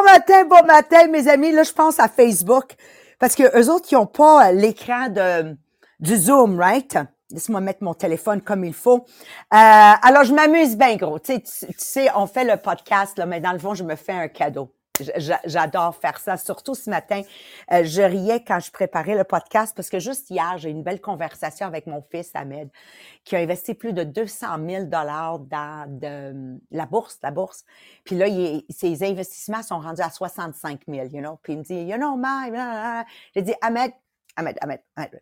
Bon matin, bon matin, mes amis. Là, je pense à Facebook. Parce que eux autres, ils n'ont pas l'écran de, du Zoom, right? Laisse-moi mettre mon téléphone comme il faut. Euh, alors, je m'amuse bien gros. Tu sais, tu, sais, on fait le podcast, là, mais dans le fond, je me fais un cadeau. J'adore faire ça. Surtout ce matin, euh, je riais quand je préparais le podcast parce que juste hier, j'ai une belle conversation avec mon fils Ahmed qui a investi plus de 200 000 dollars dans de, la bourse, la bourse. Puis là, il, ses investissements sont rendus à 65 000, you know. Puis il me dit, you know, ma, j'ai dit, Ahmed, Ahmed, Ahmed, Ahmed,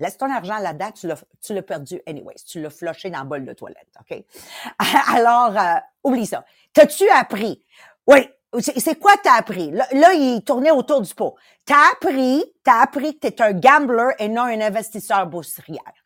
Laisse ton argent là-dedans, tu l'as perdu anyways. Tu l'as flushé dans le bol de toilette, OK? Alors, euh, oublie ça. T'as-tu appris? Oui, c'est quoi t'as appris? Là, il tournait autour du pot. T'as appris, t'as appris que t'es un gambler et non un investisseur boursière.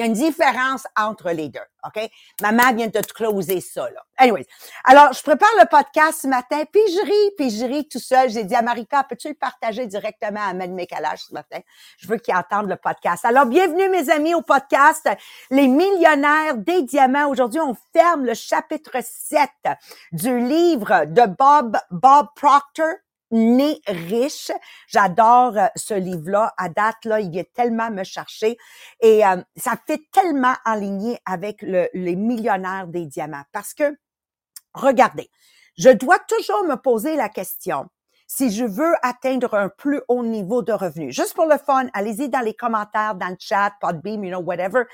Il y a une différence entre les deux, OK? Maman vient de te closer ça, là. Anyways. Alors, je prépare le podcast ce matin, puis je ris, puis je ris tout seul. J'ai dit à Marika, peux-tu le partager directement à Ahmed Mécalage ce matin? Je veux qu'il entende le podcast. Alors, bienvenue, mes amis, au podcast Les millionnaires des diamants. Aujourd'hui, on ferme le chapitre 7 du livre de Bob, Bob Proctor, Né riche. J'adore euh, ce livre-là. À date, là, il vient tellement me chercher. Et euh, ça fait tellement aligné avec le, les millionnaires des diamants. Parce que, regardez, je dois toujours me poser la question si je veux atteindre un plus haut niveau de revenu. Juste pour le fun, allez-y dans les commentaires, dans le chat, Podbeam, you know, whatever.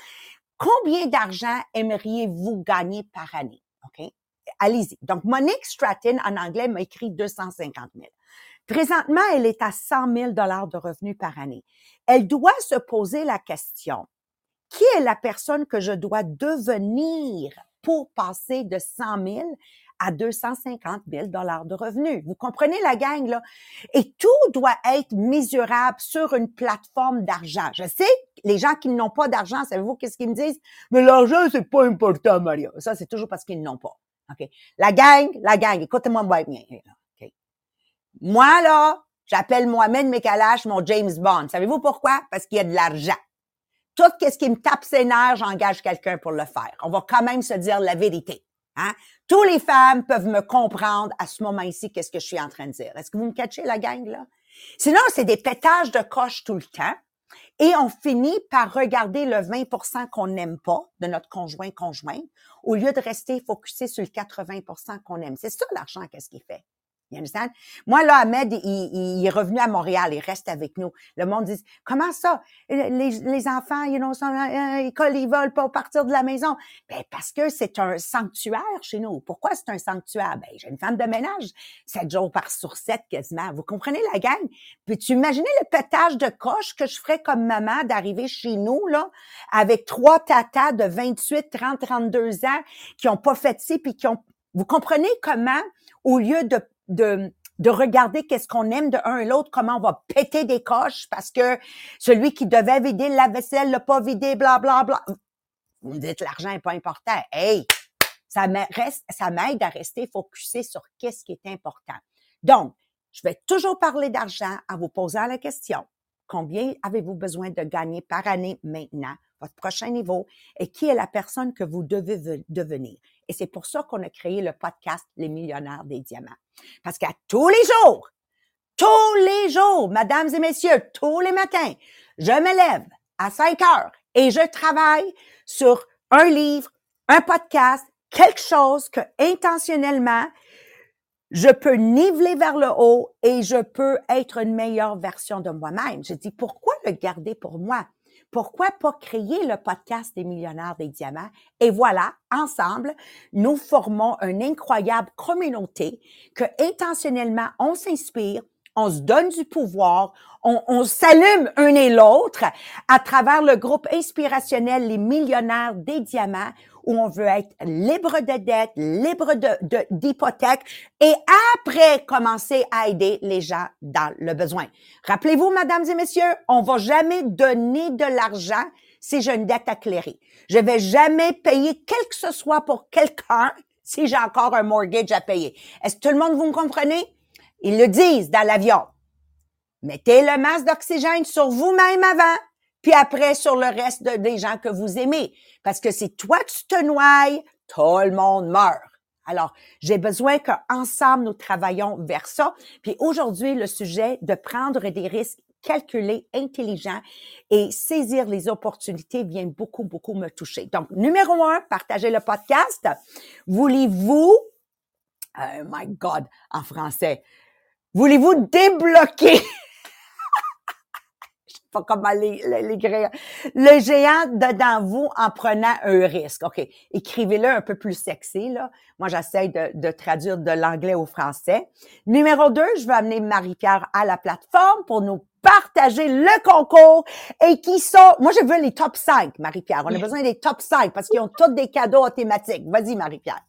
Combien d'argent aimeriez-vous gagner par année? OK? Allez-y. Donc, Monique Stratton, en anglais, m'a écrit 250 000. Présentement, elle est à 100 000 dollars de revenus par année. Elle doit se poser la question, qui est la personne que je dois devenir pour passer de 100 000 à 250 000 dollars de revenus? Vous comprenez la gang, là? Et tout doit être mesurable sur une plateforme d'argent. Je sais, les gens qui n'ont pas d'argent, savez-vous qu'est-ce qu'ils me disent? Mais l'argent, c'est pas important, Maria. Ça, c'est toujours parce qu'ils n'ont pas. OK? La gang, la gang, écoutez-moi bien. Moi, là, j'appelle Mohamed Mekalash mon James Bond. Savez-vous pourquoi? Parce qu'il y a de l'argent. Tout ce qui me tape ses nerfs, j'engage quelqu'un pour le faire. On va quand même se dire la vérité. Hein? Tous les femmes peuvent me comprendre à ce moment ci qu'est-ce que je suis en train de dire. Est-ce que vous me catchez la gang, là? Sinon, c'est des pétages de coche tout le temps. Et on finit par regarder le 20% qu'on n'aime pas de notre conjoint conjoint au lieu de rester focusé sur le 80% qu'on aime. C'est ça l'argent, qu'est-ce qu'il fait? You understand? Moi, là, Ahmed, il, il, est revenu à Montréal, il reste avec nous. Le monde dit, comment ça? Les, les enfants, you know, sont à l'école, ils veulent pas partir de la maison. Ben, parce que c'est un sanctuaire chez nous. Pourquoi c'est un sanctuaire? Ben, j'ai une femme de ménage, sept jours par sur sept quasiment. Vous comprenez la gang? Puis tu imaginez le pétage de coche que je ferais comme maman d'arriver chez nous, là, avec trois tatas de 28, 30, 32 ans qui ont pas fait ci puis qui ont, vous comprenez comment, au lieu de de, de regarder qu'est-ce qu'on aime de un et l'autre, comment on va péter des coches parce que celui qui devait vider la vaisselle l'a pas vidé, bla, bla, bla. Vous me dites, l'argent est pas important. Hey! Ça m'aide à rester focusé sur qu'est-ce qui est important. Donc, je vais toujours parler d'argent en vous posant la question. Combien avez-vous besoin de gagner par année maintenant, votre prochain niveau, et qui est la personne que vous devez devenir? Et c'est pour ça qu'on a créé le podcast Les millionnaires des diamants. Parce qu'à tous les jours, tous les jours, mesdames et messieurs, tous les matins, je me lève à 5 heures et je travaille sur un livre, un podcast, quelque chose que intentionnellement, je peux niveler vers le haut et je peux être une meilleure version de moi-même. Je dis, pourquoi le garder pour moi? Pourquoi pas créer le podcast des millionnaires des diamants? Et voilà, ensemble, nous formons une incroyable communauté que intentionnellement, on s'inspire, on se donne du pouvoir, on, s'allume un et l'autre à travers le groupe inspirationnel Les Millionnaires des Diamants, où on veut être libre de dette, libre de, d'hypothèque et après commencer à aider les gens dans le besoin. Rappelez-vous, mesdames et messieurs, on va jamais donner de l'argent si j'ai une dette à clairer. Je vais jamais payer quel que ce soit pour quelqu'un si j'ai encore un mortgage à payer. Est-ce que tout le monde, vous me comprenez? Ils le disent dans l'avion. Mettez le masque d'oxygène sur vous-même avant puis après sur le reste des gens que vous aimez. Parce que si toi tu te noies, tout le monde meurt. Alors, j'ai besoin qu'ensemble, nous travaillons vers ça. Puis aujourd'hui, le sujet de prendre des risques calculés, intelligents et saisir les opportunités vient beaucoup, beaucoup me toucher. Donc, numéro un, partagez le podcast. Voulez-vous, oh my God, en français, voulez-vous débloquer pas comment l'écrire. Le géant dedans vous en prenant un risque. OK. Écrivez-le un peu plus sexy, là. Moi, j'essaie de, de, traduire de l'anglais au français. Numéro deux, je vais amener Marie-Pierre à la plateforme pour nous partager le concours et qui sont, moi, je veux les top 5, Marie-Pierre. On a besoin des top 5 parce qu'ils ont tous des cadeaux thématiques. Vas-y, Marie-Pierre.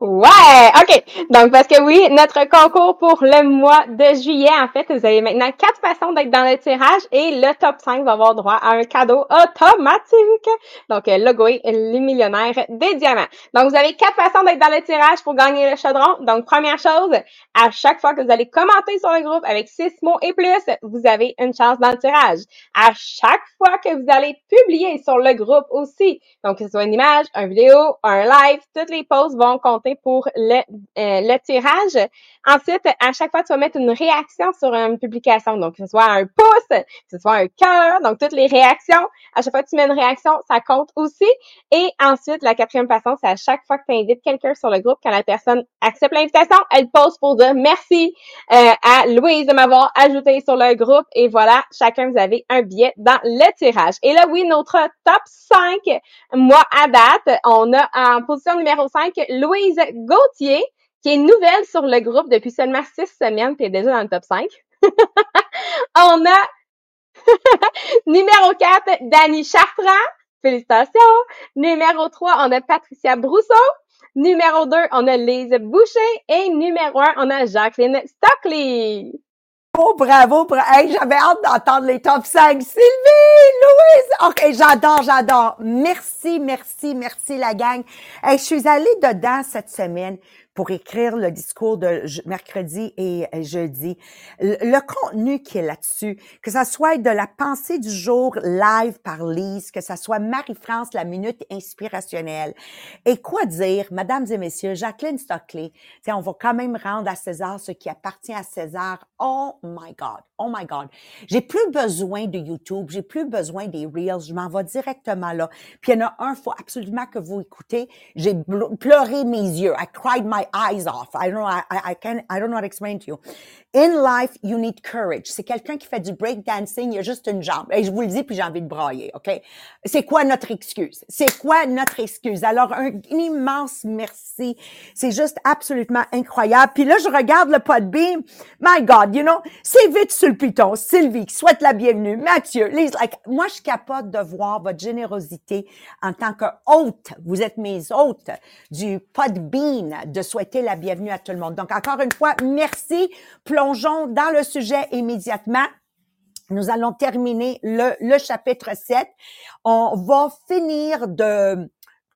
Ouais, OK. Donc, parce que oui, notre concours pour le mois de juillet, en fait, vous avez maintenant quatre façons d'être dans le tirage et le top 5 va avoir droit à un cadeau automatique. Donc, le logo est les millionnaires des diamants. Donc, vous avez quatre façons d'être dans le tirage pour gagner le chaudron. Donc, première chose, à chaque fois que vous allez commenter sur le groupe avec six mots et plus, vous avez une chance dans le tirage. À chaque fois que vous allez publier sur le groupe aussi, donc que ce soit une image, une vidéo, un live, toutes les posts vont compter pour le, euh, le tirage. Ensuite, à chaque fois, tu vas mettre une réaction sur une publication. Donc, que ce soit un pouce, que ce soit un cœur, donc toutes les réactions. À chaque fois que tu mets une réaction, ça compte aussi. Et ensuite, la quatrième façon, c'est à chaque fois que tu invites quelqu'un sur le groupe, quand la personne accepte l'invitation, elle pose pour dire merci euh, à Louise de m'avoir ajouté sur le groupe. Et voilà, chacun, vous avez un billet dans le tirage. Et là, oui, notre top 5, moi, à date, on a en position numéro 5, Louise Gauthier, qui est nouvelle sur le groupe depuis seulement six semaines, puis est déjà dans le top 5. on a numéro 4, Dani Chartrand. Félicitations. Numéro 3, on a Patricia Brousseau. Numéro 2, on a Lise Boucher. Et numéro 1, on a Jacqueline Stockley. Oh, bravo, bravo. Hey, j'avais hâte d'entendre les top 5. Sylvie, Louise. OK, j'adore, j'adore. Merci, merci, merci la gang. Hey, je suis allée dedans cette semaine pour écrire le discours de mercredi et jeudi. Le, contenu qui est là-dessus, que ça soit de la pensée du jour live par Lise, que ça soit Marie-France, la minute inspirationnelle. Et quoi dire, mesdames et messieurs, Jacqueline Stockley, on va quand même rendre à César ce qui appartient à César. Oh my God, oh my God. J'ai plus besoin de YouTube, j'ai plus besoin des Reels, je m'en vais directement là. Puis il y en a un, faut absolument que vous écoutez. J'ai pleuré mes yeux. I cried my eyes off. I don't know. I, I can. I don't know how to explain to you. In life, you need courage. C'est quelqu'un qui fait du breakdancing. Il y a juste une jambe. Et je vous le dis, puis j'ai envie de brailler. Ok? C'est quoi notre excuse? C'est quoi notre excuse? Alors un, immense merci. C'est juste absolument incroyable. Puis là, je regarde le pod beam. My God, you know, c'est vite sur le piton. Sylvie, souhaite la bienvenue. Mathieu, Lise, like, moi, je capote de voir votre générosité en tant que hôte. Vous êtes mes hôtes du pod bean de souhaiter la bienvenue à tout le monde. Donc, encore une fois, merci. Plongeons dans le sujet immédiatement. Nous allons terminer le, le chapitre 7. On va finir de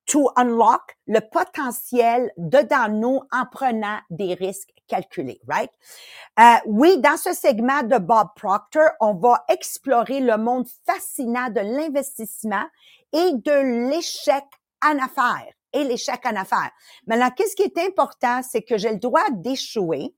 to unlock le potentiel dedans nous en prenant des risques calculés, right? Euh, oui, dans ce segment de Bob Proctor, on va explorer le monde fascinant de l'investissement et de l'échec en affaires et l'échec en affaires. Maintenant, qu'est-ce qui est important, c'est que j'ai le droit d'échouer.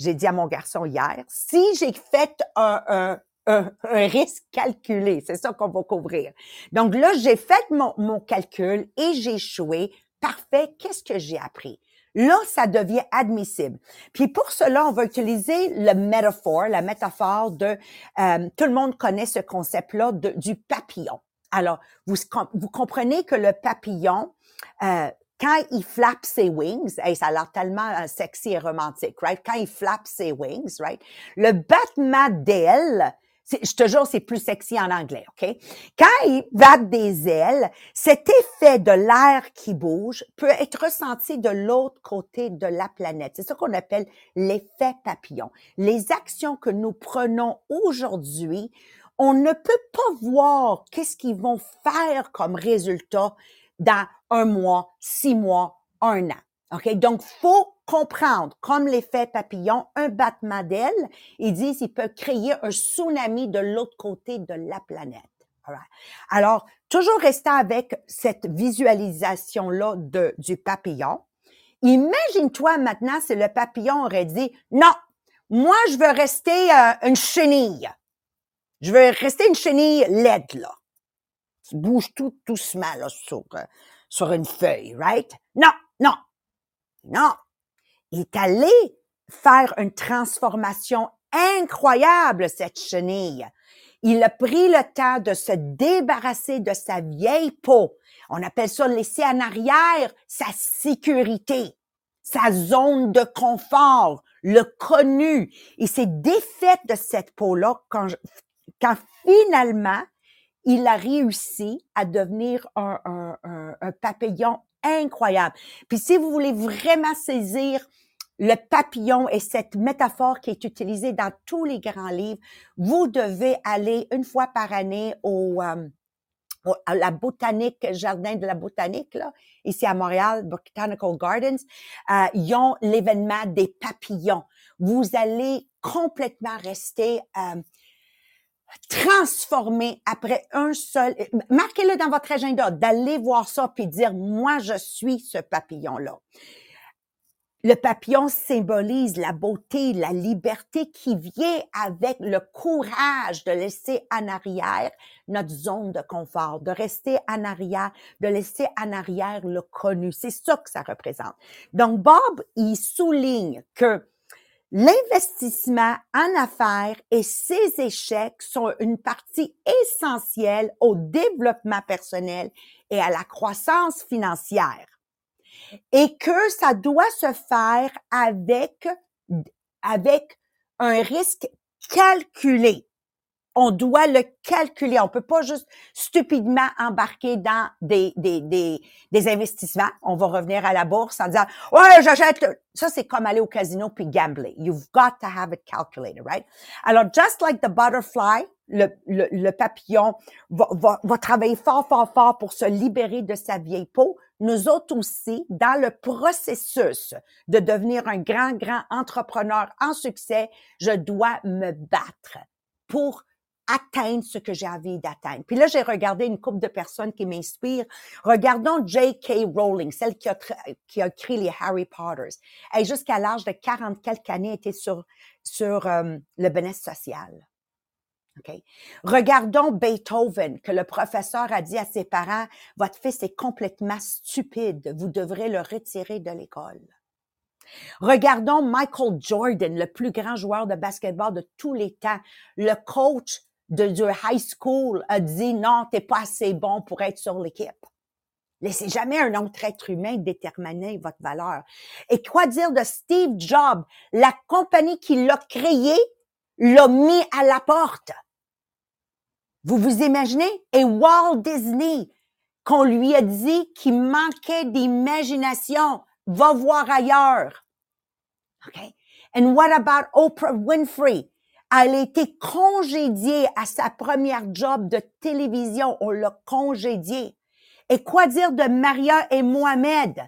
J'ai dit à mon garçon hier, si j'ai fait un, un, un, risque calculé, c'est ça qu'on va couvrir. Donc là, j'ai fait mon, mon calcul et j'ai échoué. Parfait, qu'est-ce que j'ai appris? Là, ça devient admissible. Puis pour cela, on va utiliser le métaphore, la métaphore de, euh, tout le monde connaît ce concept-là du papillon. Alors, vous, vous comprenez que le papillon, euh, quand il flappe ses wings, hey, ça a l'air tellement euh, sexy et romantique, right? Quand il flappe ses wings, right? Le battement d'ailes, je te jure, c'est plus sexy en anglais, OK? Quand il batte des ailes, cet effet de l'air qui bouge peut être ressenti de l'autre côté de la planète. C'est ce qu'on appelle l'effet papillon. Les actions que nous prenons aujourd'hui on ne peut pas voir qu'est-ce qu'ils vont faire comme résultat dans un mois, six mois, un an. OK? Donc, faut comprendre, comme l'effet papillon, un battement d'ailes, ils disent qu'il peut créer un tsunami de l'autre côté de la planète. Alors, toujours rester avec cette visualisation-là du papillon. Imagine-toi maintenant si le papillon aurait dit, non, moi, je veux rester euh, une chenille. Je veux rester une chenille laide, là. Tu bouges tout doucement, là, sur, euh, sur une feuille, right? Non, non, non. Il est allé faire une transformation incroyable, cette chenille. Il a pris le temps de se débarrasser de sa vieille peau. On appelle ça laisser en arrière sa sécurité, sa zone de confort, le connu. Il s'est défait de cette peau-là quand, quand finalement il a réussi à devenir un, papillon incroyable. Puis si vous voulez vraiment saisir le papillon et cette métaphore qui est utilisée dans tous les grands livres, vous devez aller une fois par année au, euh, à la botanique, jardin de la botanique, là, ici à Montréal, Botanical Gardens, euh, ils ont l'événement des papillons. Vous allez complètement rester euh, transformé après un seul. Marquez-le dans votre agenda, d'aller voir ça puis dire moi je suis ce papillon là. Le papillon symbolise la beauté, la liberté qui vient avec le courage de laisser en arrière notre zone de confort, de rester en arrière, de laisser en arrière le connu. C'est ça que ça représente. Donc, Bob, il souligne que l'investissement en affaires et ses échecs sont une partie essentielle au développement personnel et à la croissance financière et que ça doit se faire avec, avec un risque calculé. On doit le calculer. On peut pas juste stupidement embarquer dans des, des, des, des investissements. On va revenir à la bourse en disant, ouais, j'achète. Ça, c'est comme aller au casino puis gambler. You've got to have it calculated, right? Alors, just like the butterfly, le, le, le papillon va, va, va travailler fort, fort, fort pour se libérer de sa vieille peau nous autres aussi, dans le processus de devenir un grand, grand entrepreneur en succès, je dois me battre pour atteindre ce que j'ai envie d'atteindre. Puis là, j'ai regardé une couple de personnes qui m'inspirent. Regardons J.K. Rowling, celle qui a, qui a écrit les Harry Potters. Elle, jusqu'à l'âge de 40 quelques années, était sur, sur euh, le bien-être social. Regardons Beethoven, que le professeur a dit à ses parents, votre fils est complètement stupide, vous devrez le retirer de l'école. Regardons Michael Jordan, le plus grand joueur de basketball de tous les temps. Le coach de, du high school a dit non, t'es pas assez bon pour être sur l'équipe. Laissez jamais un autre être humain déterminer votre valeur. Et quoi dire de Steve Jobs? La compagnie qui l'a créé l'a mis à la porte. Vous vous imaginez? Et Walt Disney, qu'on lui a dit qu'il manquait d'imagination, va voir ailleurs. OK? And what about Oprah Winfrey? Elle a été congédiée à sa première job de télévision. On l'a congédiée. Et quoi dire de Maria et Mohamed?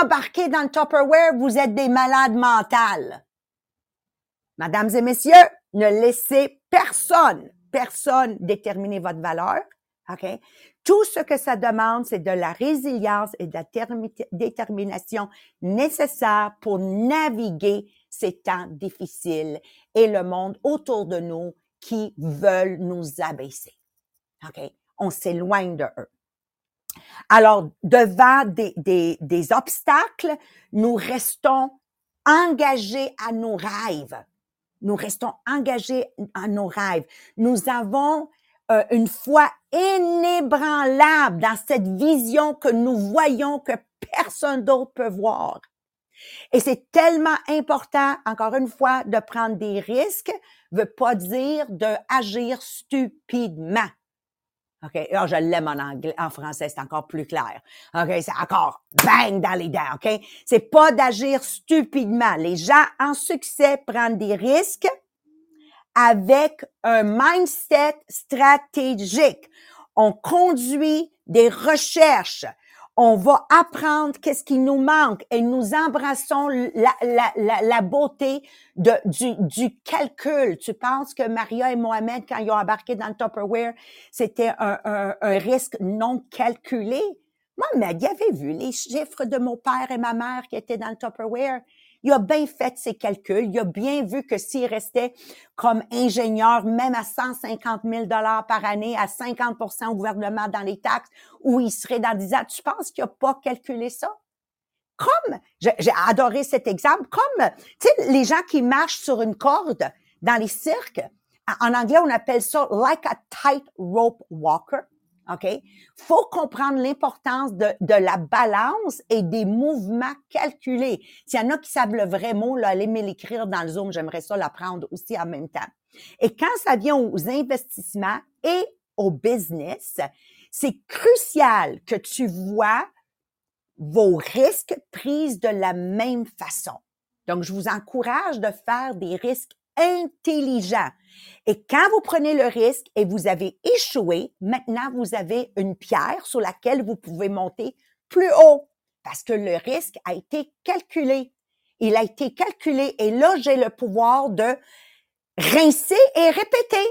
Embarqués dans le Tupperware, vous êtes des malades mentales. Mesdames et messieurs, ne laissez personne personne déterminer votre valeur. OK? Tout ce que ça demande, c'est de la résilience et de la détermination nécessaire pour naviguer ces temps difficiles et le monde autour de nous qui veulent nous abaisser. OK? On s'éloigne de eux. Alors, devant des, des, obstacles, nous restons engagés à nos rêves. Nous restons engagés à nos rêves. Nous avons euh, une foi inébranlable dans cette vision que nous voyons que personne d'autre peut voir. Et c'est tellement important, encore une fois, de prendre des risques, veut pas dire de agir stupidement. OK? Alors, je l'aime en anglais, en français, c'est encore plus clair. OK? C'est encore bang dans les dents. OK? C'est pas d'agir stupidement. Les gens en succès prennent des risques avec un mindset stratégique. On conduit des recherches on va apprendre qu'est-ce qui nous manque et nous embrassons la, la, la, beauté de, du, du, calcul. Tu penses que Maria et Mohamed, quand ils ont embarqué dans le Tupperware, c'était un, un, un risque non calculé? Moi, Maggie avait vu les chiffres de mon père et ma mère qui étaient dans le Tupperware? Il a bien fait ses calculs. Il a bien vu que s'il restait comme ingénieur, même à 150 000 dollars par année, à 50% au gouvernement dans les taxes, où il serait dans 10 ans, tu penses qu'il n'a pas calculé ça? Comme, j'ai adoré cet exemple, comme, tu sais, les gens qui marchent sur une corde dans les cirques, en anglais, on appelle ça like a tight rope walker. OK? Faut comprendre l'importance de, de, la balance et des mouvements calculés. S'il y en a qui savent le vrai mot, là, allez me l'écrire dans le Zoom. J'aimerais ça l'apprendre aussi en même temps. Et quand ça vient aux investissements et au business, c'est crucial que tu vois vos risques pris de la même façon. Donc, je vous encourage de faire des risques intelligent. Et quand vous prenez le risque et vous avez échoué, maintenant vous avez une pierre sur laquelle vous pouvez monter plus haut parce que le risque a été calculé. Il a été calculé et là, j'ai le pouvoir de rincer et répéter.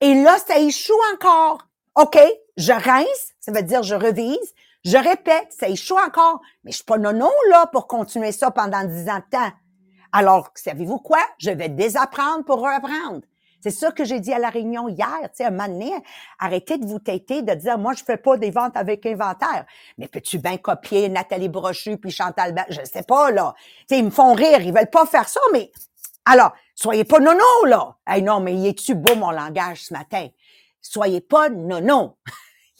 Et là, ça échoue encore. OK, je rince, ça veut dire je revise, je répète, ça échoue encore. Mais je suis pas non là pour continuer ça pendant dix ans de temps. Alors, savez-vous quoi? Je vais désapprendre pour reprendre. C'est ça que j'ai dit à la réunion hier. Tu sais, un moment donné, arrêtez de vous têter, de dire, moi, je fais pas des ventes avec inventaire. Mais peux-tu bien copier Nathalie Brochu puis Chantal Je Je sais pas, là. Tu sais, ils me font rire. Ils veulent pas faire ça, mais... Alors, soyez pas non là. Hey, non, mais il est-tu beau, mon langage, ce matin? Soyez pas non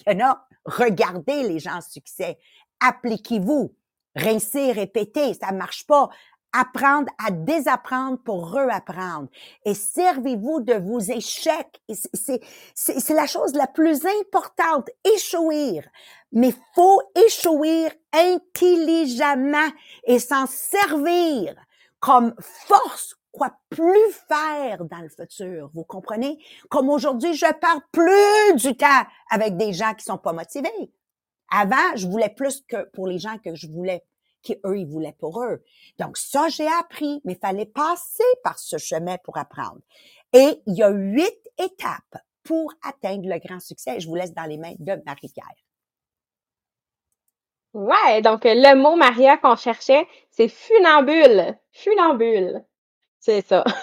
il y en a, regardez les gens en succès. Appliquez-vous. Rincez, répétez, ça marche pas apprendre à désapprendre pour reapprendre. Et servez-vous de vos échecs. C'est la chose la plus importante, échouer. Mais faut échouer intelligemment et s'en servir comme force quoi plus faire dans le futur. Vous comprenez? Comme aujourd'hui, je perds plus du temps avec des gens qui sont pas motivés. Avant, je voulais plus que pour les gens que je voulais qu'eux, ils voulaient pour eux. Donc, ça, j'ai appris, mais il fallait passer par ce chemin pour apprendre. Et il y a huit étapes pour atteindre le grand succès. Je vous laisse dans les mains de Marie-Pierre. Ouais, donc le mot Maria qu'on cherchait, c'est funambule. Funambule. C'est ça.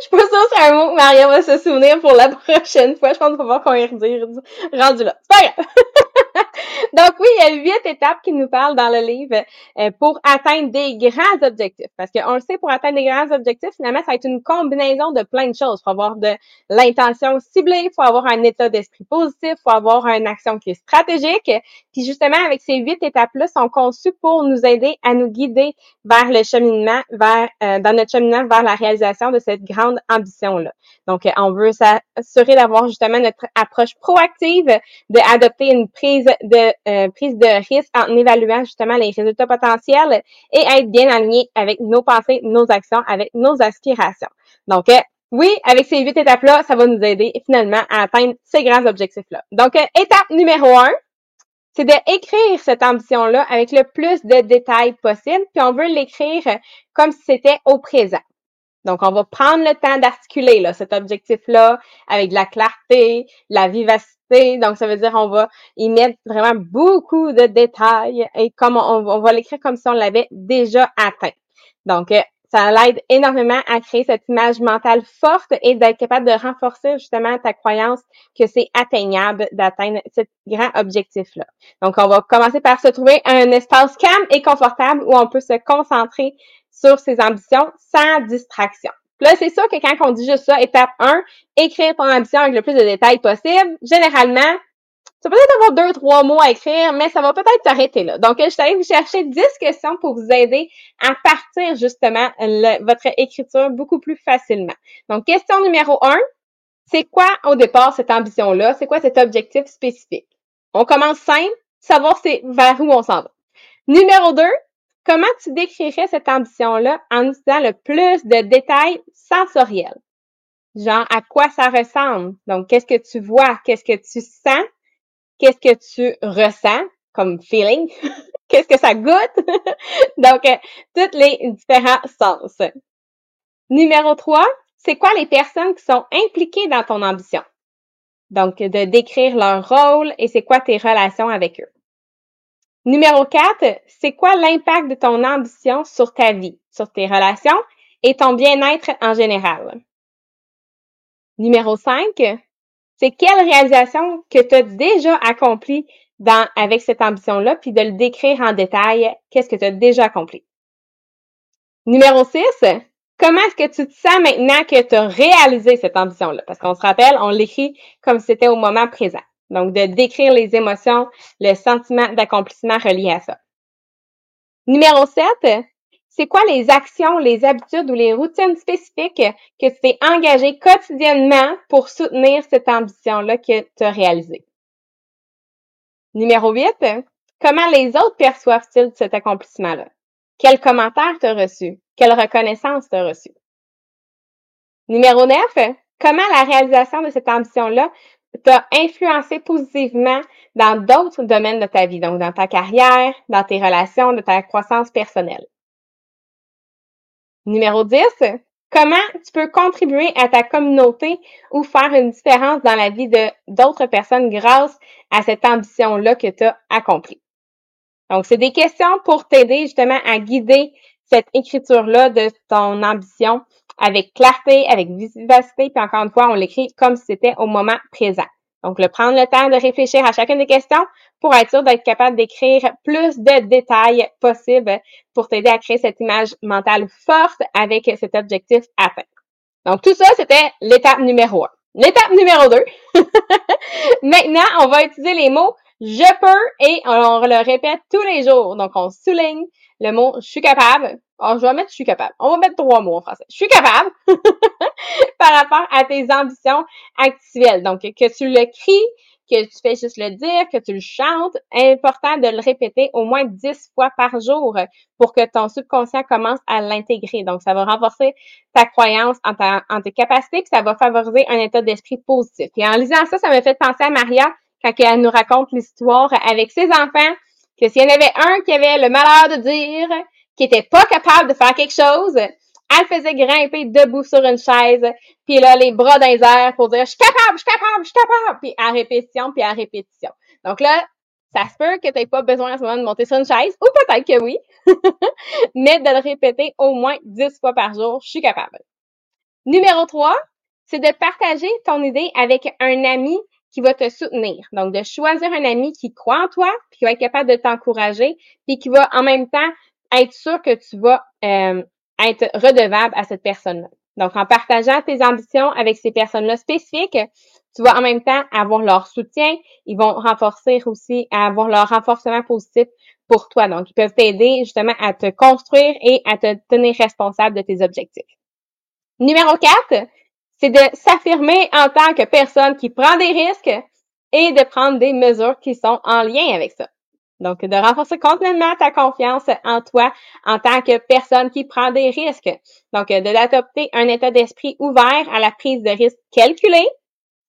Je suis pas sûre que c'est un mot que Maria va se souvenir pour la prochaine fois. Je pense qu'il va voir qu'on y redire rendu là. C'est pas grave. Donc oui, il y a huit étapes qui nous parlent dans le livre euh, pour atteindre des grands objectifs. Parce qu'on le sait, pour atteindre des grands objectifs, finalement, ça va être une combinaison de plein de choses. Il faut avoir de l'intention ciblée, il faut avoir un état d'esprit positif, il faut avoir une action qui est stratégique. Puis justement, avec ces huit étapes-là, sont conçues pour nous aider à nous guider vers le cheminement, vers euh, dans notre cheminement vers la réalisation de cette grande ambition-là. Donc, on veut s'assurer d'avoir justement notre approche proactive, d'adopter une prise de euh, prise de risque en évaluant justement les résultats potentiels et être bien aligné avec nos pensées, nos actions, avec nos aspirations. Donc, euh, oui, avec ces huit étapes-là, ça va nous aider finalement à atteindre ces grands objectifs-là. Donc, euh, étape numéro un, c'est d'écrire cette ambition-là avec le plus de détails possible, puis on veut l'écrire comme si c'était au présent. Donc, on va prendre le temps d'articuler cet objectif-là avec de la clarté, la vivacité donc, ça veut dire on va y mettre vraiment beaucoup de détails et comme on, va l'écrire comme si on l'avait déjà atteint. Donc, euh, ça l'aide énormément à créer cette image mentale forte et d'être capable de renforcer justement ta croyance que c'est atteignable d'atteindre ce grand objectif-là. Donc, on va commencer par se trouver un espace calme et confortable où on peut se concentrer sur ses ambitions sans distraction là, c'est sûr que quand on dit juste ça, étape 1, écrire ton ambition avec le plus de détails possible, généralement, ça peut être avoir deux, trois mots à écrire, mais ça va peut-être s'arrêter là. Donc, je suis allée vous chercher 10 questions pour vous aider à partir justement votre écriture beaucoup plus facilement. Donc, question numéro 1, c'est quoi au départ cette ambition-là? C'est quoi cet objectif spécifique? On commence simple, savoir c'est vers où on s'en va. Numéro 2, Comment tu décrirais cette ambition-là en utilisant le plus de détails sensoriels? Genre, à quoi ça ressemble? Donc, qu'est-ce que tu vois? Qu'est-ce que tu sens? Qu'est-ce que tu ressens comme feeling? qu'est-ce que ça goûte? Donc, euh, tous les différents sens. Numéro 3, c'est quoi les personnes qui sont impliquées dans ton ambition? Donc, de décrire leur rôle et c'est quoi tes relations avec eux? Numéro 4, c'est quoi l'impact de ton ambition sur ta vie, sur tes relations et ton bien-être en général? Numéro 5, c'est quelle réalisation que tu as déjà accomplie dans, avec cette ambition-là, puis de le décrire en détail, qu'est-ce que tu as déjà accompli? Numéro 6, comment est-ce que tu te sens maintenant que tu as réalisé cette ambition-là? Parce qu'on se rappelle, on l'écrit comme si c'était au moment présent. Donc, de décrire les émotions, le sentiment d'accomplissement relié à ça. Numéro 7, c'est quoi les actions, les habitudes ou les routines spécifiques que tu t'es engagé quotidiennement pour soutenir cette ambition-là que tu as réalisée? Numéro 8, comment les autres perçoivent-ils cet accomplissement-là? Quels commentaires t'as reçu? Quelle reconnaissance t'as reçu? Numéro 9, comment la réalisation de cette ambition-là t'a influencé positivement dans d'autres domaines de ta vie, donc dans ta carrière, dans tes relations, dans ta croissance personnelle. Numéro 10, comment tu peux contribuer à ta communauté ou faire une différence dans la vie de d'autres personnes grâce à cette ambition-là que tu as accomplie? Donc, c'est des questions pour t'aider justement à guider cette écriture-là de ton ambition avec clarté, avec vivacité, puis encore une fois, on l'écrit comme si c'était au moment présent. Donc, le prendre le temps de réfléchir à chacune des questions pour être sûr d'être capable d'écrire plus de détails possibles pour t'aider à créer cette image mentale forte avec cet objectif atteint. Donc, tout ça, c'était l'étape numéro un. L'étape numéro deux. Maintenant, on va utiliser les mots je peux et on le répète tous les jours. Donc, on souligne le mot je suis capable. Alors, je vais mettre je suis capable. On va mettre trois mots en français. Je suis capable par rapport à tes ambitions actuelles. Donc, que tu le cries, que tu fais juste le dire, que tu le chantes, important de le répéter au moins dix fois par jour pour que ton subconscient commence à l'intégrer. Donc, ça va renforcer ta croyance en, en tes capacités, puis ça va favoriser un état d'esprit positif. Et en lisant ça, ça me fait penser à Maria quand elle nous raconte l'histoire avec ses enfants, que s'il y en avait un qui avait le malheur de dire qu'il était pas capable de faire quelque chose, elle faisait grimper debout sur une chaise, puis là, les bras dans les airs pour dire « Je suis capable, je suis capable, je suis capable! » Puis à répétition, puis à répétition. Donc là, ça se peut que tu pas besoin à ce moment de monter sur une chaise, ou peut-être que oui, mais de le répéter au moins 10 fois par jour, je suis capable. Numéro 3, c'est de partager ton idée avec un ami qui va te soutenir. Donc, de choisir un ami qui croit en toi, puis qui va être capable de t'encourager, puis qui va en même temps être sûr que tu vas euh, être redevable à cette personne-là. Donc, en partageant tes ambitions avec ces personnes-là spécifiques, tu vas en même temps avoir leur soutien. Ils vont renforcer aussi, avoir leur renforcement positif pour toi. Donc, ils peuvent t'aider justement à te construire et à te tenir responsable de tes objectifs. Numéro 4, c'est de s'affirmer en tant que personne qui prend des risques et de prendre des mesures qui sont en lien avec ça. Donc, de renforcer complètement ta confiance en toi en tant que personne qui prend des risques. Donc, de d'adopter un état d'esprit ouvert à la prise de risques calculés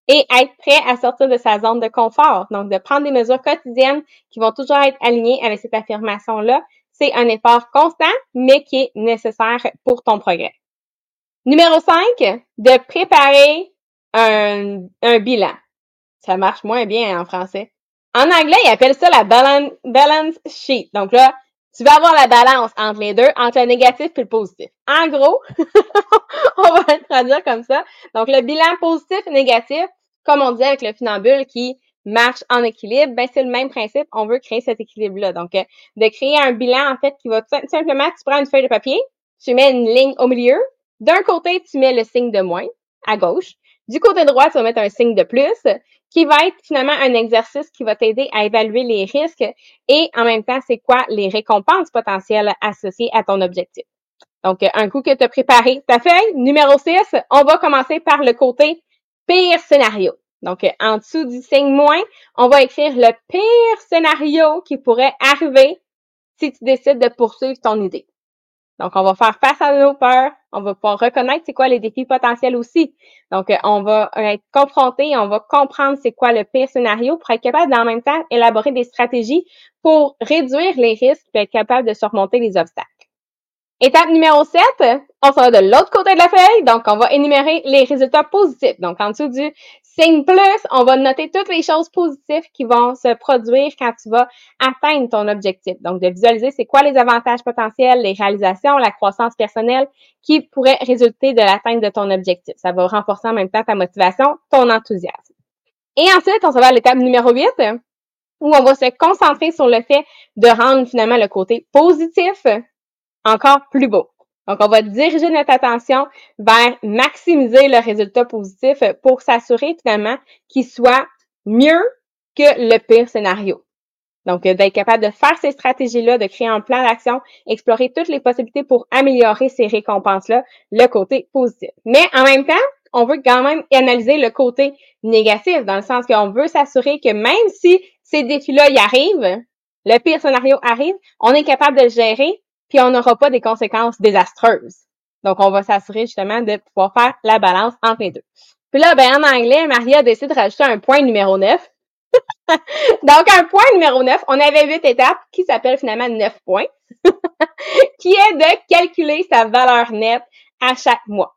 et être prêt à sortir de sa zone de confort. Donc, de prendre des mesures quotidiennes qui vont toujours être alignées avec cette affirmation-là. C'est un effort constant, mais qui est nécessaire pour ton progrès. Numéro 5, de préparer un, un bilan. Ça marche moins bien en français. En anglais, ils appellent ça la balance, balance sheet. Donc là, tu vas avoir la balance entre les deux, entre le négatif et le positif. En gros, on va le traduire comme ça. Donc, le bilan positif et négatif, comme on dit avec le funambule qui marche en équilibre, ben c'est le même principe. On veut créer cet équilibre-là. Donc, euh, de créer un bilan, en fait, qui va tout simplement, tu prends une feuille de papier, tu mets une ligne au milieu, d'un côté, tu mets le signe de moins à gauche. Du côté droit, tu vas mettre un signe de plus qui va être finalement un exercice qui va t'aider à évaluer les risques et en même temps, c'est quoi les récompenses potentielles associées à ton objectif. Donc, un coup que tu as préparé ta feuille, numéro 6, on va commencer par le côté pire scénario. Donc, en dessous du signe moins, on va écrire le pire scénario qui pourrait arriver si tu décides de poursuivre ton idée. Donc, on va faire face à nos peurs, on va pouvoir reconnaître c'est quoi les défis potentiels aussi. Donc, euh, on va être confronté, on va comprendre c'est quoi le pire scénario pour être capable d'en même temps élaborer des stratégies pour réduire les risques et être capable de surmonter les obstacles. Étape numéro 7, on sera de l'autre côté de la feuille, donc on va énumérer les résultats positifs. Donc, en dessous du Signe plus, on va noter toutes les choses positives qui vont se produire quand tu vas atteindre ton objectif. Donc, de visualiser c'est quoi les avantages potentiels, les réalisations, la croissance personnelle qui pourraient résulter de l'atteinte de ton objectif. Ça va renforcer en même temps ta motivation, ton enthousiasme. Et ensuite, on se va à l'étape numéro 8, où on va se concentrer sur le fait de rendre finalement le côté positif encore plus beau. Donc, on va diriger notre attention vers maximiser le résultat positif pour s'assurer finalement qu'il soit mieux que le pire scénario. Donc, d'être capable de faire ces stratégies-là, de créer un plan d'action, explorer toutes les possibilités pour améliorer ces récompenses-là, le côté positif. Mais en même temps, on veut quand même analyser le côté négatif, dans le sens qu'on veut s'assurer que même si ces défis-là y arrivent, le pire scénario arrive, on est capable de le gérer, puis on n'aura pas des conséquences désastreuses. Donc, on va s'assurer justement de pouvoir faire la balance entre les deux. Puis là, ben, en anglais, Maria décide de rajouter un point numéro 9. Donc, un point numéro 9, on avait huit étapes qui s'appellent finalement 9 points, qui est de calculer sa valeur nette à chaque mois.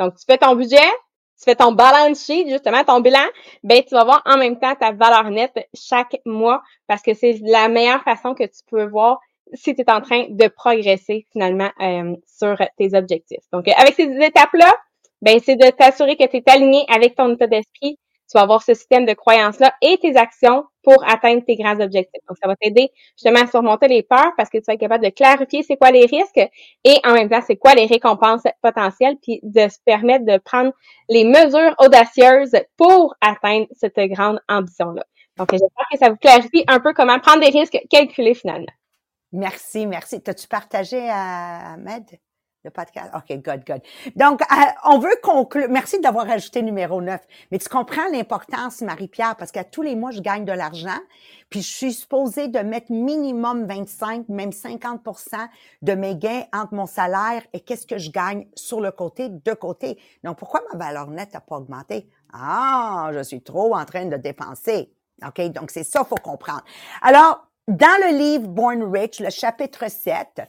Donc, tu fais ton budget, tu fais ton balance sheet, justement, ton bilan, ben, tu vas voir en même temps ta valeur nette chaque mois parce que c'est la meilleure façon que tu peux voir si tu es en train de progresser finalement euh, sur tes objectifs. Donc, euh, avec ces étapes-là, ben, c'est de t'assurer que tu es aligné avec ton état d'esprit. Tu vas avoir ce système de croyances-là et tes actions pour atteindre tes grands objectifs. Donc, ça va t'aider justement à surmonter les peurs parce que tu vas être capable de clarifier c'est quoi les risques et en même temps, c'est quoi les récompenses potentielles, puis de se permettre de prendre les mesures audacieuses pour atteindre cette grande ambition-là. Donc, j'espère que ça vous clarifie un peu comment prendre des risques calculés finalement. Merci, merci. T'as-tu partagé Ahmed le podcast? OK, good, good. Donc, euh, on veut conclure. Merci d'avoir ajouté numéro 9. Mais tu comprends l'importance, Marie-Pierre, parce qu'à tous les mois, je gagne de l'argent, puis je suis supposée de mettre minimum 25, même 50% de mes gains entre mon salaire et qu'est-ce que je gagne sur le côté, de côté. Donc, pourquoi ma valeur nette n'a pas augmenté? Ah, je suis trop en train de dépenser. OK? Donc, c'est ça, faut comprendre. Alors, dans le livre Born Rich, le chapitre 7,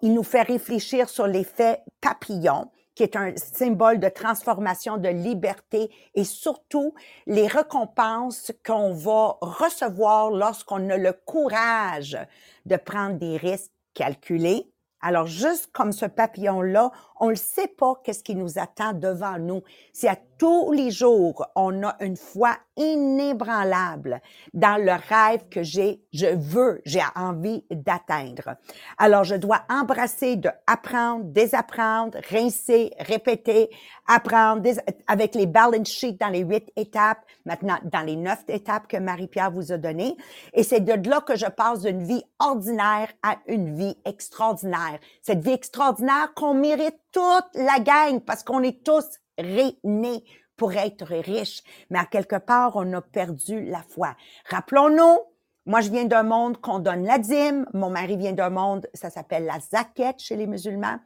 il nous fait réfléchir sur l'effet papillon, qui est un symbole de transformation, de liberté et surtout les récompenses qu'on va recevoir lorsqu'on a le courage de prendre des risques calculés. Alors, juste comme ce papillon-là, on ne sait pas qu'est-ce qui nous attend devant nous. Si à tous les jours, on a une foi inébranlable dans le rêve que j'ai, je veux, j'ai envie d'atteindre. Alors, je dois embrasser de apprendre, désapprendre, rincer, répéter, apprendre avec les balance sheets dans les huit étapes, maintenant dans les neuf étapes que Marie-Pierre vous a données. Et c'est de là que je passe d'une vie ordinaire à une vie extraordinaire. Cette vie extraordinaire qu'on mérite toute la gang parce qu'on est tous réunis pour être riches, mais à quelque part, on a perdu la foi. Rappelons-nous, moi, je viens d'un monde qu'on donne la dîme. Mon mari vient d'un monde, ça s'appelle la zaquette chez les musulmans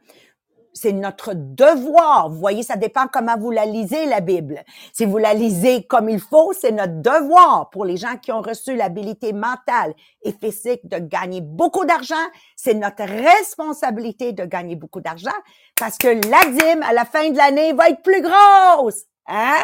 c'est notre devoir. Vous voyez, ça dépend comment vous la lisez, la Bible. Si vous la lisez comme il faut, c'est notre devoir pour les gens qui ont reçu l'habilité mentale et physique de gagner beaucoup d'argent. C'est notre responsabilité de gagner beaucoup d'argent parce que la dîme, à la fin de l'année, va être plus grosse. Hein?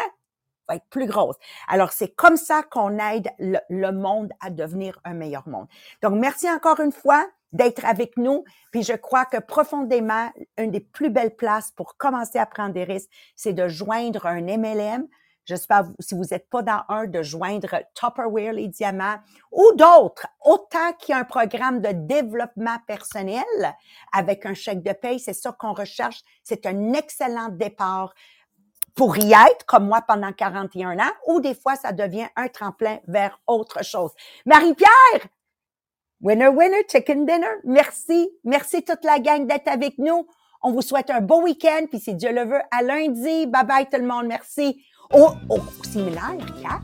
va être plus grosse. Alors, c'est comme ça qu'on aide le, le monde à devenir un meilleur monde. Donc, merci encore une fois d'être avec nous. Puis je crois que profondément, une des plus belles places pour commencer à prendre des risques, c'est de joindre un MLM. J'espère, si vous n'êtes pas dans un, de joindre Tupperware, les diamants, ou d'autres. Autant qu'il y a un programme de développement personnel avec un chèque de paye, c'est ça qu'on recherche. C'est un excellent départ pour y être, comme moi pendant 41 ans, ou des fois, ça devient un tremplin vers autre chose. Marie-Pierre, Winner, winner, chicken dinner. Merci. Merci toute la gang d'être avec nous. On vous souhaite un beau week-end, puis si Dieu le veut, à lundi. Bye bye tout le monde. Merci. Oh, oh similaire, Kat.